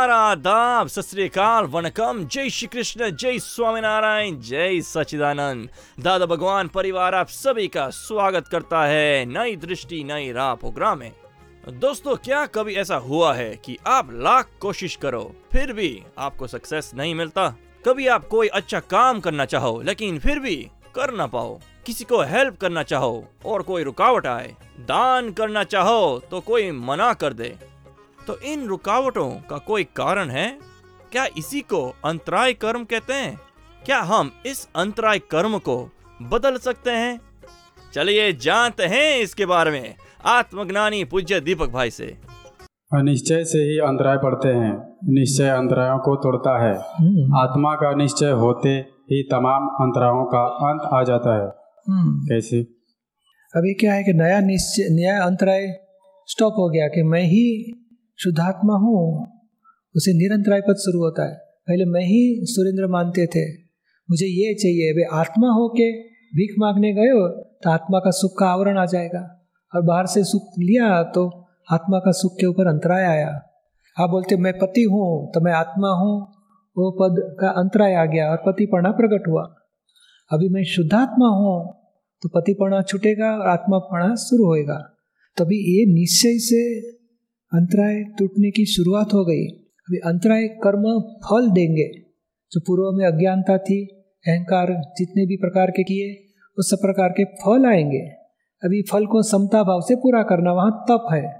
नमस्कार आदाब सत श्री अकाल वनकम जय श्री कृष्ण जय स्वामीनारायण जय सचिदानंद दादा भगवान परिवार आप सभी का स्वागत करता है नई दृष्टि, नई राह प्रोग्राम में। दोस्तों, क्या कभी ऐसा हुआ है कि आप लाख कोशिश करो, फिर भी आपको सक्सेस नहीं मिलता? कभी आप कोई अच्छा काम करना चाहो, लेकिन फिर भी कर ना पाओ। किसी को हेल्प करना चाहो और कोई रुकावट आए, दान करना चाहो तो कोई मना कर दे। तो इन रुकावटों का कोई कारण है? क्या इसी को अंतराय कर्म कहते हैं? क्या हम इस अंतराय कर्म को बदल सकते हैं? चलिए जानते हैं इसके बारे में आत्मज्ञानी पूज्य दीपक भाई से। निश्चय से ही अंतराय पड़ते हैं। निश्चय अंतरायों को तोड़ता है। आत्मा का निश्चय होते ही तमाम अंतरायों का अंत आ जाता है। हम्म, कैसे? अभी क्या है कि नया निश्चय नया अंतराय स्टॉप हो गया कि मैं ही शुद्धात्मा हूँ, उसे निरंतराय पद शुरू होता है। पहले मैं ही सुरेंद्र मानते थे। मुझे ये चाहिए, वे आत्मा हो के भीख मांगने गए तो आत्मा का सुख का आवरण आ जाएगा। और बाहर से सुख लिया तो आत्मा का सुख के ऊपर अंतराय आया। आप बोलते, मैं पति हूँ तो मैं आत्मा हूँ। वो पद का अंतराय आ गया और पतिपणा प्रकट हुआ। अभी मैं शुद्धात्मा हूँ तो पतिपणा छूटेगा और आत्मापणा शुरू होएगा। तभी ये निश्चय से अंतराय टूटने की शुरुआत हो गई। अभी अंतराय कर्म फल देंगे। जो पूर्व में अज्ञानता थी, अहंकार जितने भी प्रकार के किए, उस सब प्रकार के फल आएँगे। अभी फल को समता भाव से पूरा करना वहाँ तप है।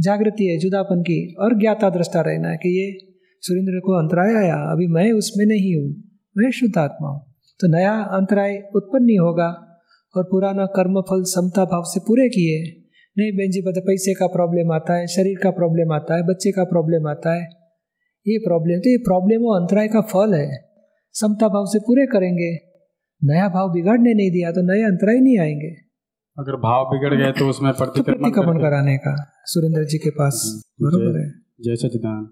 जागृति है, जुदापन की और ज्ञाता दृष्टा रहना है कि ये सुरेंद्र को अंतराय आया, अभी मैं उसमें नहीं हूँ, मैं शुद्ध आत्मा हूँ। तो नया अंतराय उत्पन्न नहीं होगा और पुराना कर्म फल समता भाव से पूरे किए नहीं बहन जी पता पैसे का प्रॉब्लम आता है शरीर का प्रॉब्लम आता है बच्चे का प्रॉब्लम आता है। ये प्रॉब्लम तो ये प्रॉब्लम वो अंतराय का फल है। समता भाव से पूरे करेंगे। नया भाव बिगाड़ने नहीं दिया तो नए अंतराय नहीं आएँगे। अगर भाव बिगड़ गए तो उसमें तो प्रतिक्रमण कराने का सुरेंद्र जी के पास। हम्म, बरोबर है। जय सचिदानंद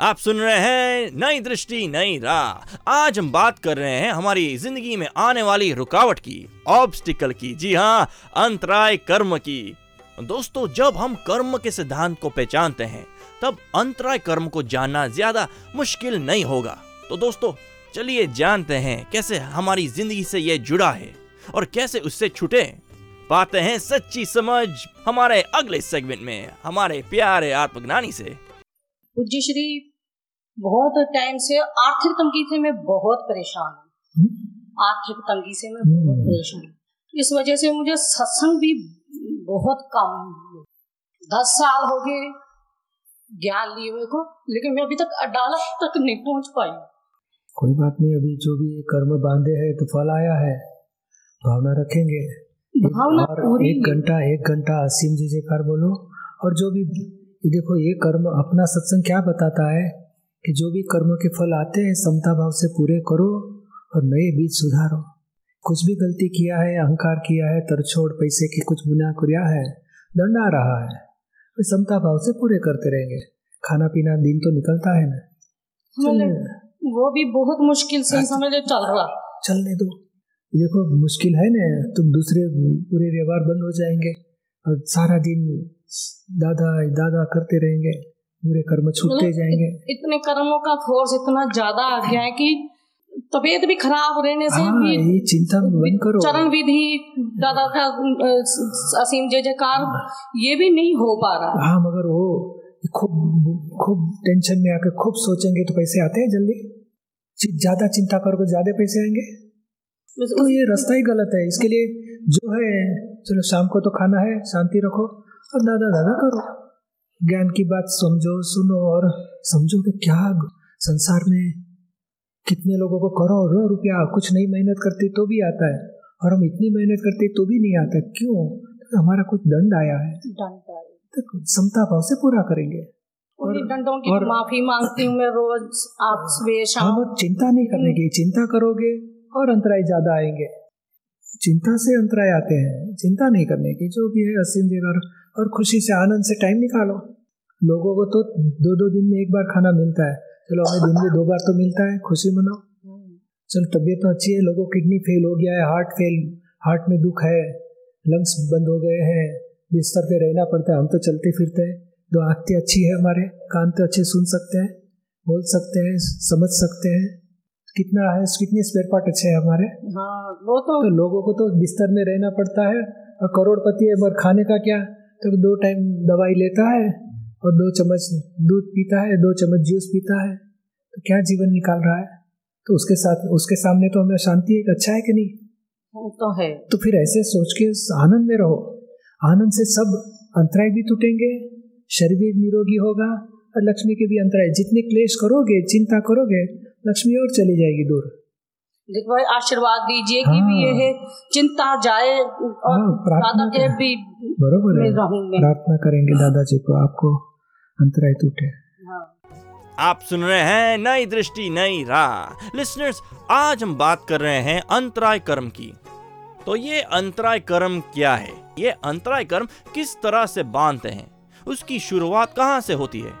आप सुन रहे हैं नई दृष्टि नई राह। आज हम बात कर रहे हैं हमारी ज़िंदगी में आने वाली रुकावट की ऑब्स्टिकल की। जी हाँ अंतराय कर्म की। दोस्तों जब हम कर्म के सिद्धांत को पहचानते हैं तब अंतराय कर्म को जानना ज़्यादा मुश्किल नहीं होगा। तो दोस्तों चलिए जानते हैं कैसे हमारी ज़िंदगी से यह जुड़ा है और कैसे उससे छूटे पाते हैं सच्ची समझ हमारे अगले सेगमेंट में हमारे प्यारे आत्मज्ञानी से। पूज्य श्री बहुत टाइम से आर्थिक तंगी से मैं बहुत परेशान हूँ। आर्थिक तंगी से मैं बहुत हम्म। परेशान हूँ। इस वजह से मुझे सत्संग भी बहुत कम हुए। दस साल हो गए ज्ञान लिए हुए को लेकिन मैं अभी तक अदालत तक नहीं पहुँच पाई। कोई बात नहीं अभी जो भी कर्म बांधे है तो फल आया है। भावना रखेंगे। भावना और पूरी एक घंटा एक घंटा असीम जी जयकार बोलो। और जो भी ये देखो ये कर्म अपना सत्संग क्या बताता है कि जो भी कर्म के फल आते हैं समता भाव से पूरे करो और नए बीज सुधारो। कुछ भी गलती किया है अहंकार किया है तरछोड़ पैसे की कुछ गुनाह किया है दंड आ रहा है। तो समता भाव से पूरे करते रहेंगे। खाना पीना दिन तो निकलता है ना। चलने वो भी बहुत मुश्किल से समझ चल रहा। चलने दो। देखो मुश्किल है ना। तुम दूसरे पूरे व्यवहार बंद हो जाएँगे। और सारा दिन दादा दादा करते रहेंगे। पूरे कर्म छूटते मतलब जाएँगे। इत- इतने कर्मों का फोर्स इतना ज़्यादा आ गया है कि तबीयत भी खराब रहने से हाँ भी ये चिंता बंद करो। चरण विधि दादा का असीम जय जयकार ये भी नहीं हो पा रहा। हाँ मगर वो खूब खूब टेंशन में आकर खूब सोचेंगे तो पैसे आते हैं जल्दी? ज़्यादा चिंता करोगे ज़्यादा पैसे आएँगे? तो ये रास्ता ही गलत है। इसके लिए जो है चलो शाम को तो खाना है शांति रखो और दादा दादा करो। ज्ञान की बात समझो सुनो और समझो कि क्या संसार में कितने लोगों को करोड़ों रुपया कुछ नहीं मेहनत करते तो भी आता है और हम इतनी मेहनत करते तो भी नहीं आता। क्यों? तो हमारा कुछ दंड आया है। तो समता भाव से पूरा करेंगे। और- डंडों की और- माफ़ी मांगती हूँ मैं रोज। आप सुबह हम शाम और चिंता नहीं करने की चिंता करोगे और अंतराय ज़्यादा आएँगे। चिंता से अंतराय आते हैं चिंता नहीं करने की जो भी है असीम जगह और खुशी से आनंद से टाइम निकालो। लोगों को तो दो दो दिन में एक बार खाना मिलता है। चलो हमें दिन में दो बार तो मिलता है खुशी मनाओ। चलो तबीयत तो अच्छी है लोगों किडनी फेल हो गया है हार्ट फेल हार्ट में दुख है लंग्स बंद हो गए हैं बिस्तर पे रहना पड़ता है हम तो चलते फिरते हैं। दो आँखें अच्छी है हमारे कान तो अच्छे सुन सकते हैं बोल सकते हैं समझ सकते हैं। कितना है कितने स्पेयर पार्ट अच्छे हैं हमारे? हाँ वो तो तो लोगों को तो बिस्तर में रहना पड़ता है और करोड़पति है मगर खाने का क्या? तो दो टाइम दवाई लेता है और दो चम्मच दूध पीता है दो चम्मच जूस पीता है तो क्या जीवन निकाल रहा है? तो उसके साथ उसके सामने तो हमें शांति एक अच्छा है कि नहीं? वो तो है। तो फिर ऐसे सोच के उस आनंद में रहो। आनंद से सब अंतराय भी टूटेंगे शरीर भी निरोगी होगा और लक्ष्मी के भी अंतराय। जितने क्लेश करोगे चिंता करोगे लक्ष्मी और चली जाएगी दूर। देखो भाई आशीर्वाद दीजिए कि भी हाँ। ये चिंता जाए और हाँ, दादा के भी बरोबर है। प्रार्थना करेंगे दादाजी को आपको। अंतराय टूटे आप सुन रहे हैं नई दृष्टि, नई राह। लिसनर्स आज हम बात कर रहे हैं अंतराय कर्म की। तो ये अंतराय कर्म क्या है? ये अंतराय कर्म किस तरह से बांधते हैं? उसकी शुरुआत कहाँ से होती है?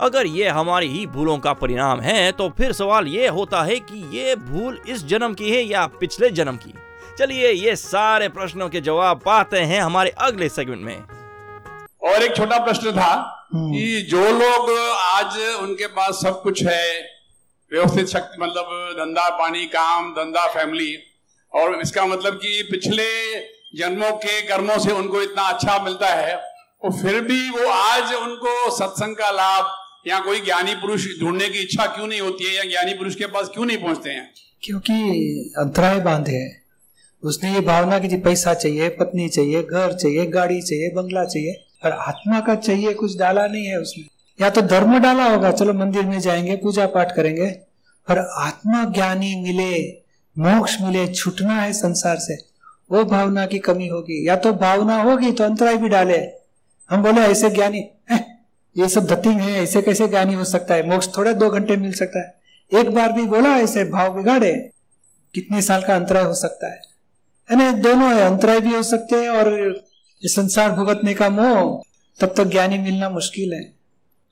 अगर ये हमारी ही भूलों का परिणाम है तो फिर सवाल ये होता है कि ये भूल इस जन्म की है या पिछले जन्म की? चलिए ये सारे प्रश्नों के जवाब पाते हैं हमारे अगले सेगमेंट में। और एक छोटा प्रश्न था कि जो लोग आज उनके पास सब कुछ है व्यवस्थित शक्ति मतलब धंधा पानी काम धंधा फैमिली और इसका मतलब कि पिछले जन्मों के कर्मों से उनको इतना अच्छा मिलता है और फिर भी वो आज उनको सत्संग का लाभ या कोई ज्ञानी पुरुष ढूँढने की इच्छा क्यों नहीं होती है या ज्ञानी पुरुष के पास क्यों नहीं पहुँचते हैं? क्योंकि अंतराय बांधे है। उसने ये भावना की जी पैसा चाहिए पत्नी चाहिए घर चाहिए गाड़ी चाहिए बंगला चाहिए। और आत्मा का चाहिए कुछ डाला नहीं है उसमें। या तो धर्म डाला होगा, चलो मंदिर में जाएँगे, पूजा पाठ करेंगे, पर आत्मा ज्ञानी मिले, मोक्ष मिले, छूटना है संसार से, वो भावना की कमी होगी। या तो भावना होगी तो अंतराय भी डाले। हम बोले, ऐसे ज्ञानी ये सब धतिंग है, ऐसे कैसे ज्ञानी हो सकता है? मोक्ष थोड़े दो घंटे मिल सकता है। एक बार भी बोला, ऐसे भाव बिगाड़े, कितने साल का अंतराय हो सकता है? दोनों है, अंतराय भी हो सकते हैं और ये संसार भुगतने का मोह तब तक ज्ञानी मिलना मुश्किल है।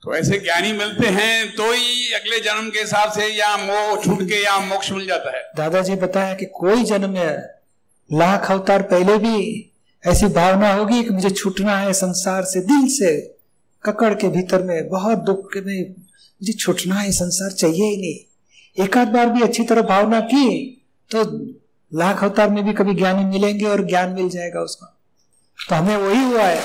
तो ऐसे ज्ञानी मिलते हैं तो ही अगले जन्म के हिसाब से या मोह छूट के या मोक्ष मिल जाता है। दादाजी बताया कि कोई जन्म में लाख अवतार पहले भी ऐसी भावना होगी कि मुझे छूटना है संसार से दिल से। ककड़ के भीतर में बहुत दुख के में मुझे छूटना है संसार चाहिए ही नहीं। एक आध बार भी अच्छी तरह भावना की तो लाख अवतार में भी कभी ज्ञानी मिलेंगे और ज्ञान मिल जाएगा उसको। तो हमें वही हुआ है।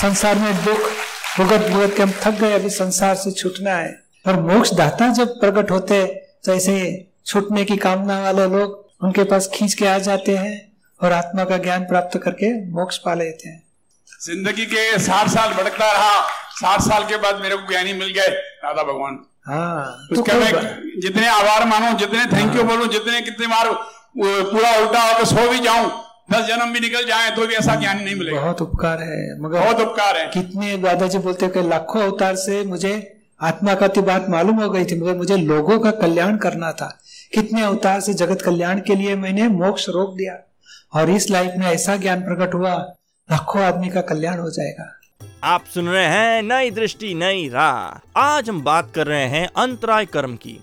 संसार में दुख भुगत भुगत के हम थक गए अभी संसार से छूटना है। और मोक्ष दाता जब प्रकट होते तो ऐसे छूटने की कामना वाले लोग उनके पास खींच के आ जाते हैं और आत्मा का ज्ञान प्राप्त करके मोक्ष पा लेते हैं। ज़िंदगी के साठ साल भटकता रहा। साठ साल के बाद मेरे को ज्ञानी मिल गए राधा भगवान। हाँ तो तो मैं जितने आभार मानो जितने थैंक यू बोलूँ जितने कितने बार पूरा उल्टा होकर सो भी जाऊँ दस जन्म भी निकल जाए तो भी ऐसा ज्ञान नहीं मिलेगा। बहुत उपकार है मगर बहुत उपकार है। कितने दादाजी बोलते हैं कि लाखों अवतार से मुझे आत्मा का तो बात मालूम हो गई थी मगर मुझे लोगों का कल्याण करना था। कितने अवतार से जगत कल्याण के लिए मैंने मोक्ष रोक दिया और इस लाइफ में ऐसा ज्ञान प्रकट हुआ लाखों आदमी का कल्याण हो जाएगा। आप सुन रहे हैं नई दृष्टि नई राह। आज हम बात कर रहे हैं अंतराय कर्म की।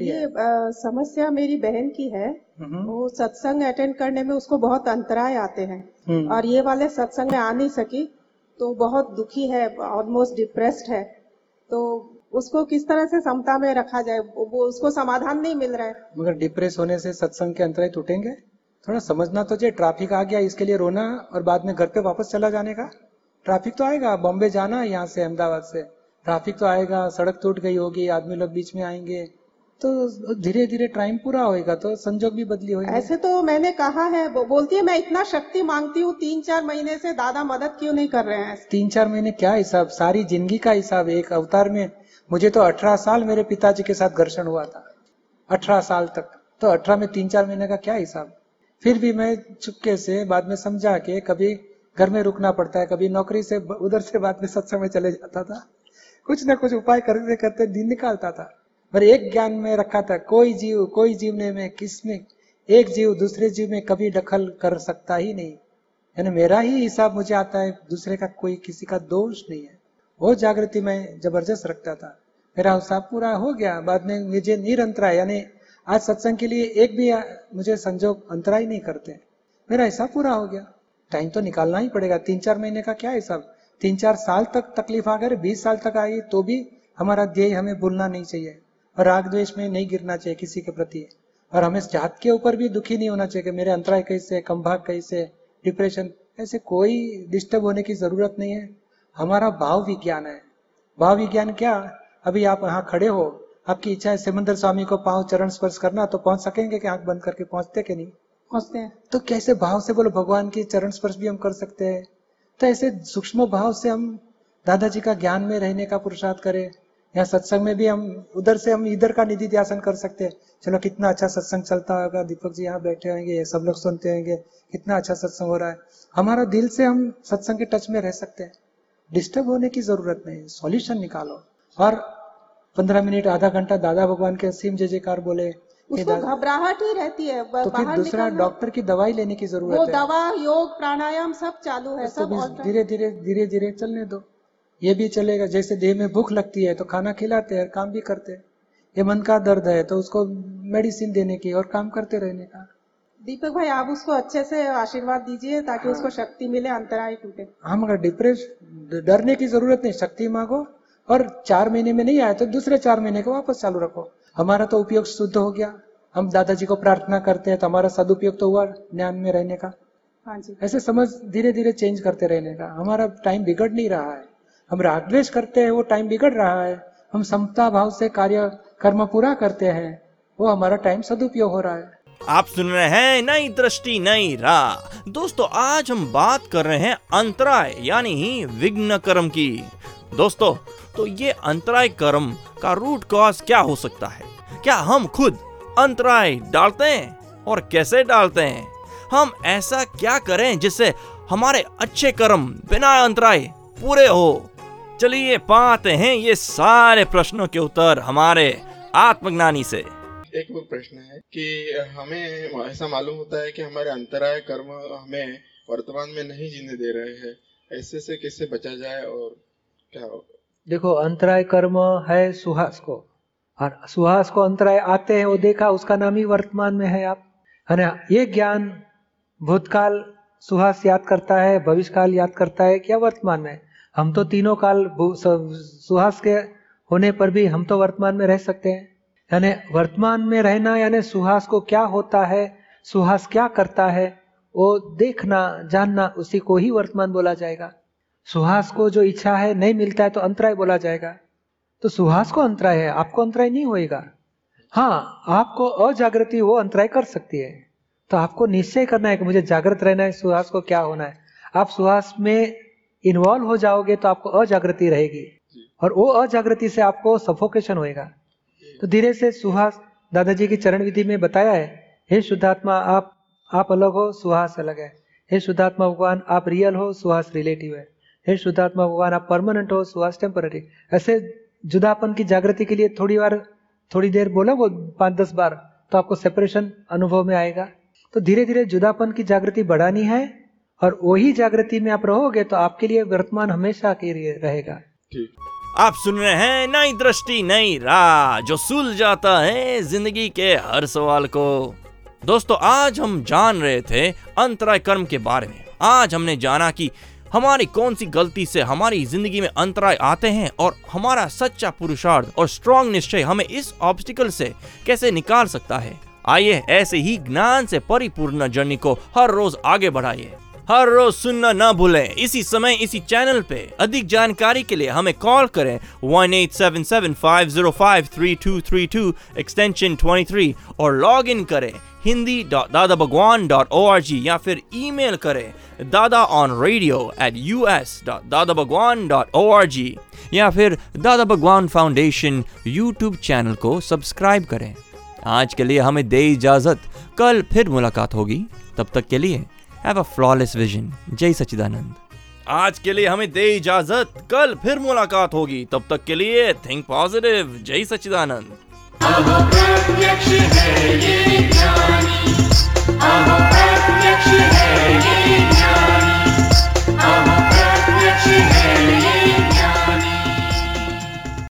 ये अ, समस्या मेरी बहन की है। हम्म, वो सत्संग अटेंड करने में उसको बहुत अंतराय आते हैं। हम्म। और ये वाले सत्संग में आ नहीं सकी तो बहुत दुखी है ऑलमोस्ट डिप्रेस्ड है। तो उसको किस तरह से समता में रखा जाए? वो वो- उसको समाधान नहीं मिल रहा है। मगर डिप्रेस होने से सत्संग के अंतराय टूटेंगे? थोड़ा समझना तो चाहिए ट्रैफ़िक आ गया इसके लिए रोना और बाद में घर पे वापस चला जाने का? ट्रैफ़िक तो आएगा बॉम्बे जाना है यहाँ से अहमदाबाद से। ट्रैफ़िक तो आएगा सड़क टूट गई होगी आदमी लोग बीच में आएँगे। तो धीरे धीरे टाइम पूरा होएगा तो संजोग भी बदली होगी ऐसे तो मैंने कहा है वो बोलती है मैं इतना शक्ति मांगती हूँ तीन चार महीने से दादा मदद क्यों नहीं कर रहे हैं? तीन चार महीने क्या हिसाब सारी ज़िंदगी का हिसाब एक अवतार में। मुझे तो अठारह साल मेरे पिताजी के साथ घर्षण हुआ था अठारह साल तक। तो अठारह में तीन चार महीने का क्या हिसाब? फिर भी मैं चुपके से बाद में समझा के कभी घर में रुकना पड़ता है कभी नौकरी से उधर से बाद में सत्संग में चले जाता था। कुछ ना कुछ उपाय करते करते दिन निकालता था। पर एक ज्ञान में रखा था, कोई जीव, कोई जीवने में किसमें एक जीव दूसरे जीव में कभी दखल कर सकता ही नहीं। यानी मेरा ही हिसाब मुझे आता है, दूसरे का कोई किसी का दोष नहीं है। वो जागृति में ज़बरदस्त रखता था। मेरा हिसाब पूरा हो गया, बाद में मुझे निरंतराय यानी आज सत्संग के लिए एक भी मुझे संजोग अंतराय नहीं करते। मेरा हिसाब पूरा हो गया। टाइम तो निकालना ही पड़ेगा। तीन चार महीने का क्या हिसाब? तीन चार साल तक तकलीफ़ गए, बीस साल तक आई तो भी हमारा ध्येय हमें भूलना नहीं चाहिए। और राग द्वेष में नहीं गिरना चाहिए किसी के प्रति। और हमें जात के ऊपर भी दुखी नहीं होना चाहिए कि मेरे अंतराय कैसे कमभाग कैसे डिप्रेशन ऐसे कोई डिस्टर्ब होने की ज़रूरत नहीं है। हमारा भाव विज्ञान है। भाव विज्ञान क्या? अभी आप यहाँ खड़े हो आपकी इच्छा है सिमंदर स्वामी को पाँव चरण स्पर्श करना तो पहुँच सकेंगे कि आँख बंद करके पहुँचते कि नहीं? पहुँचते हैं। तो कैसे भाव से बोलो भगवान की चरण स्पर्श भी हम कर सकते हैं? तो ऐसे सूक्ष्म भाव से हम दादाजी का ज्ञान में रहने का पुरुषार्थ करें। यहाँ सत्संग में भी हम उधर से हम इधर का निधि ध्यासन कर सकते हैं। चलो कितना अच्छा सत्संग चलता होगा। दीपक जी यहाँ बैठे होंगे सब लोग सुनते होंगे। कितना अच्छा सत्संग हो रहा है। हमारा दिल से हम सत्संग के टच में रह सकते हैं। डिस्टर्ब होने की ज़रूरत नहीं। सॉल्यूशन निकालो। और पंद्रह मिनट आधा घंटा दादा भगवान के असीम जय जयकार बोले उसको घबराहट ही रहती है। तो फिर दूसरा डॉक्टर की दवाई लेने की ज़रूरत वो है। दवा योग प्राणायाम सब चालू है तो सब धीरे धीरे धीरे धीरे चलने दो। ये भी चलेगा जैसे देह में भूख लगती है तो खाना खिलाते हैं काम भी करते हैं। ये मन का दर्द है तो उसको मेडिसिन देने की और काम करते रहने का। दीपक भाई आप उसको अच्छे से आशीर्वाद दीजिए ताकि उसको शक्ति मिले अंतराय टूटे। हाँ मगर डिप्रेस डरने की ज़रूरत नहीं शक्ति मांगो और चार महीने में नहीं आए तो दूसरे चार महीने को वापस चालू रखो। हमारा तो उपयोग शुद्ध हो गया। हम दादाजी को प्रार्थना करते हैं तो हमारा सदुपयोग तो हुआ ज्ञान में रहने का। हाँ जी। ऐसे समझ धीरे धीरे चेंज करते रहने का। हमारा टाइम बिगड़ नहीं रहा है। हम रागद्वेश करते हैं, वो टाइम बिगड़ रहा है। हम समता भाव से कार्य, कर्म पूरा करते हैं, वो हमारा टाइम सदुपयोग हो रहा है। आप सुन रहे हैं नई दृष्टि, नई राह। दोस्तों, आज हम बात कर रहे हैं अंतराय, यानी ही विघ्न कर्म की। दोस्तों तो ये अंतराय कर्म का रूट कॉज क्या हो सकता है? क्या हम खुद अंतराय डालते हैं और कैसे डालते हैं? हम ऐसा क्या करें जिससे हमारे अच्छे कर्म बिना अंतराय पूरे हो? चलिए पाते हैं ये सारे प्रश्नों के उत्तर हमारे आत्मज्ञानी से। एक वो प्रश्न है कि हमें ऐसा मालूम होता है कि हमारे अंतराय कर्म हमें वर्तमान में नहीं जीने दे रहे हैं। ऐसे से कैसे बचा जाए और क्या हो? देखो अंतराय कर्म है सुहास को। और सुहास को अंतराय आते हैं वो देखा उसका नाम ही वर्तमान में है आप। है ना? ये ज्ञान भूतकाल सुहास याद करता है भविष्य काल याद करता है क्या वर्तमान में हम तो तीनों काल सुहास के होने पर भी हम तो वर्तमान में रह सकते हैं। यानी वर्तमान में रहना, यानी सुहास को क्या होता है, सुहास क्या करता है, वो देखना, जानना, उसी को ही वर्तमान बोला जाएगा। सुहास को जो इच्छा है, नहीं मिलता है तो अंतराय बोला जाएगा। तो सुहास को अंतराय है, आपको अंतराय नहीं होएगा। हाँ आपको अजागृति, वो अंतराय कर सकती है। तो आपको निश्चय करना है कि मुझे जागृत रहना है, सुहास को क्या होना है। आप सुहास में इन्वॉल्व हो जाओगे तो आपको अजागृति रहेगी। और वो अजागृति से आपको सफोकेशन होएगा। तो धीरे से सुहास दादाजी की चरण विधि में बताया है हे शुद्धात्मा आप आप अलग हो सुहास अलग है। हे शुद्धात्मा भगवान आप रियल हो सुहास रिलेटिव है। हे शुद्धात्मा भगवान आप परमानेंट हो सुहास टेम्पररी ऐसे जुदापन की जागृति के लिए थोड़ी बार थोड़ी देर बोला वो पाँच दस बार तो आपको सेपरेशन अनुभव में आएगा। तो धीरे धीरे जुदापन की जागृति बढ़ानी है। और वही जागृति में आप रहोगे तो आपके लिए वर्तमान हमेशा के लिए रहेगा। ठीक। आप सुन रहे हैं नई दृष्टि नई राह जो सुल जाता है ज़िंदगी के हर सवाल को। दोस्तों आज हम जान रहे थे अंतराय कर्म के बारे में। आज हमने जाना कि हमारी कौन सी गलती से हमारी ज़िंदगी में अंतराय आते हैं और हमारा सच्चा पुरुषार्थ और स्ट्रॉन्ग निश्चय हमें इस ऑब्स्टिकल से कैसे निकाल सकता है। आइए ऐसे ही ज्ञान से परिपूर्ण जर्नी को हर रोज आगे बढ़ाइए। हर रोज सुनना ना भूलें। इसी समय, इसी चैनल पे अधिक जानकारी के लिए हमें कॉल करें one eight seven seven five zero five three two three two extension twenty three और लॉग इन करें Hindi dot Dada Bhagwan dot O R G या फिर ईमेल करें Dada on radio at U S dot Dada Bhagwan dot O R G या फिर Dada Bhagwan foundation YouTube channel को subscribe करें। आज के लिए हमें दे इजाज़त। कल फिर मुलाकात होगी। तब तक के लिए हैव अ फ्लॉलेस विजन जय सचिदानंद आज के लिए हमें दे इजाज़त। कल फिर मुलाकात होगी। तब तक के लिए थिंक पॉजिटिव जय सचिदानंद अब है ये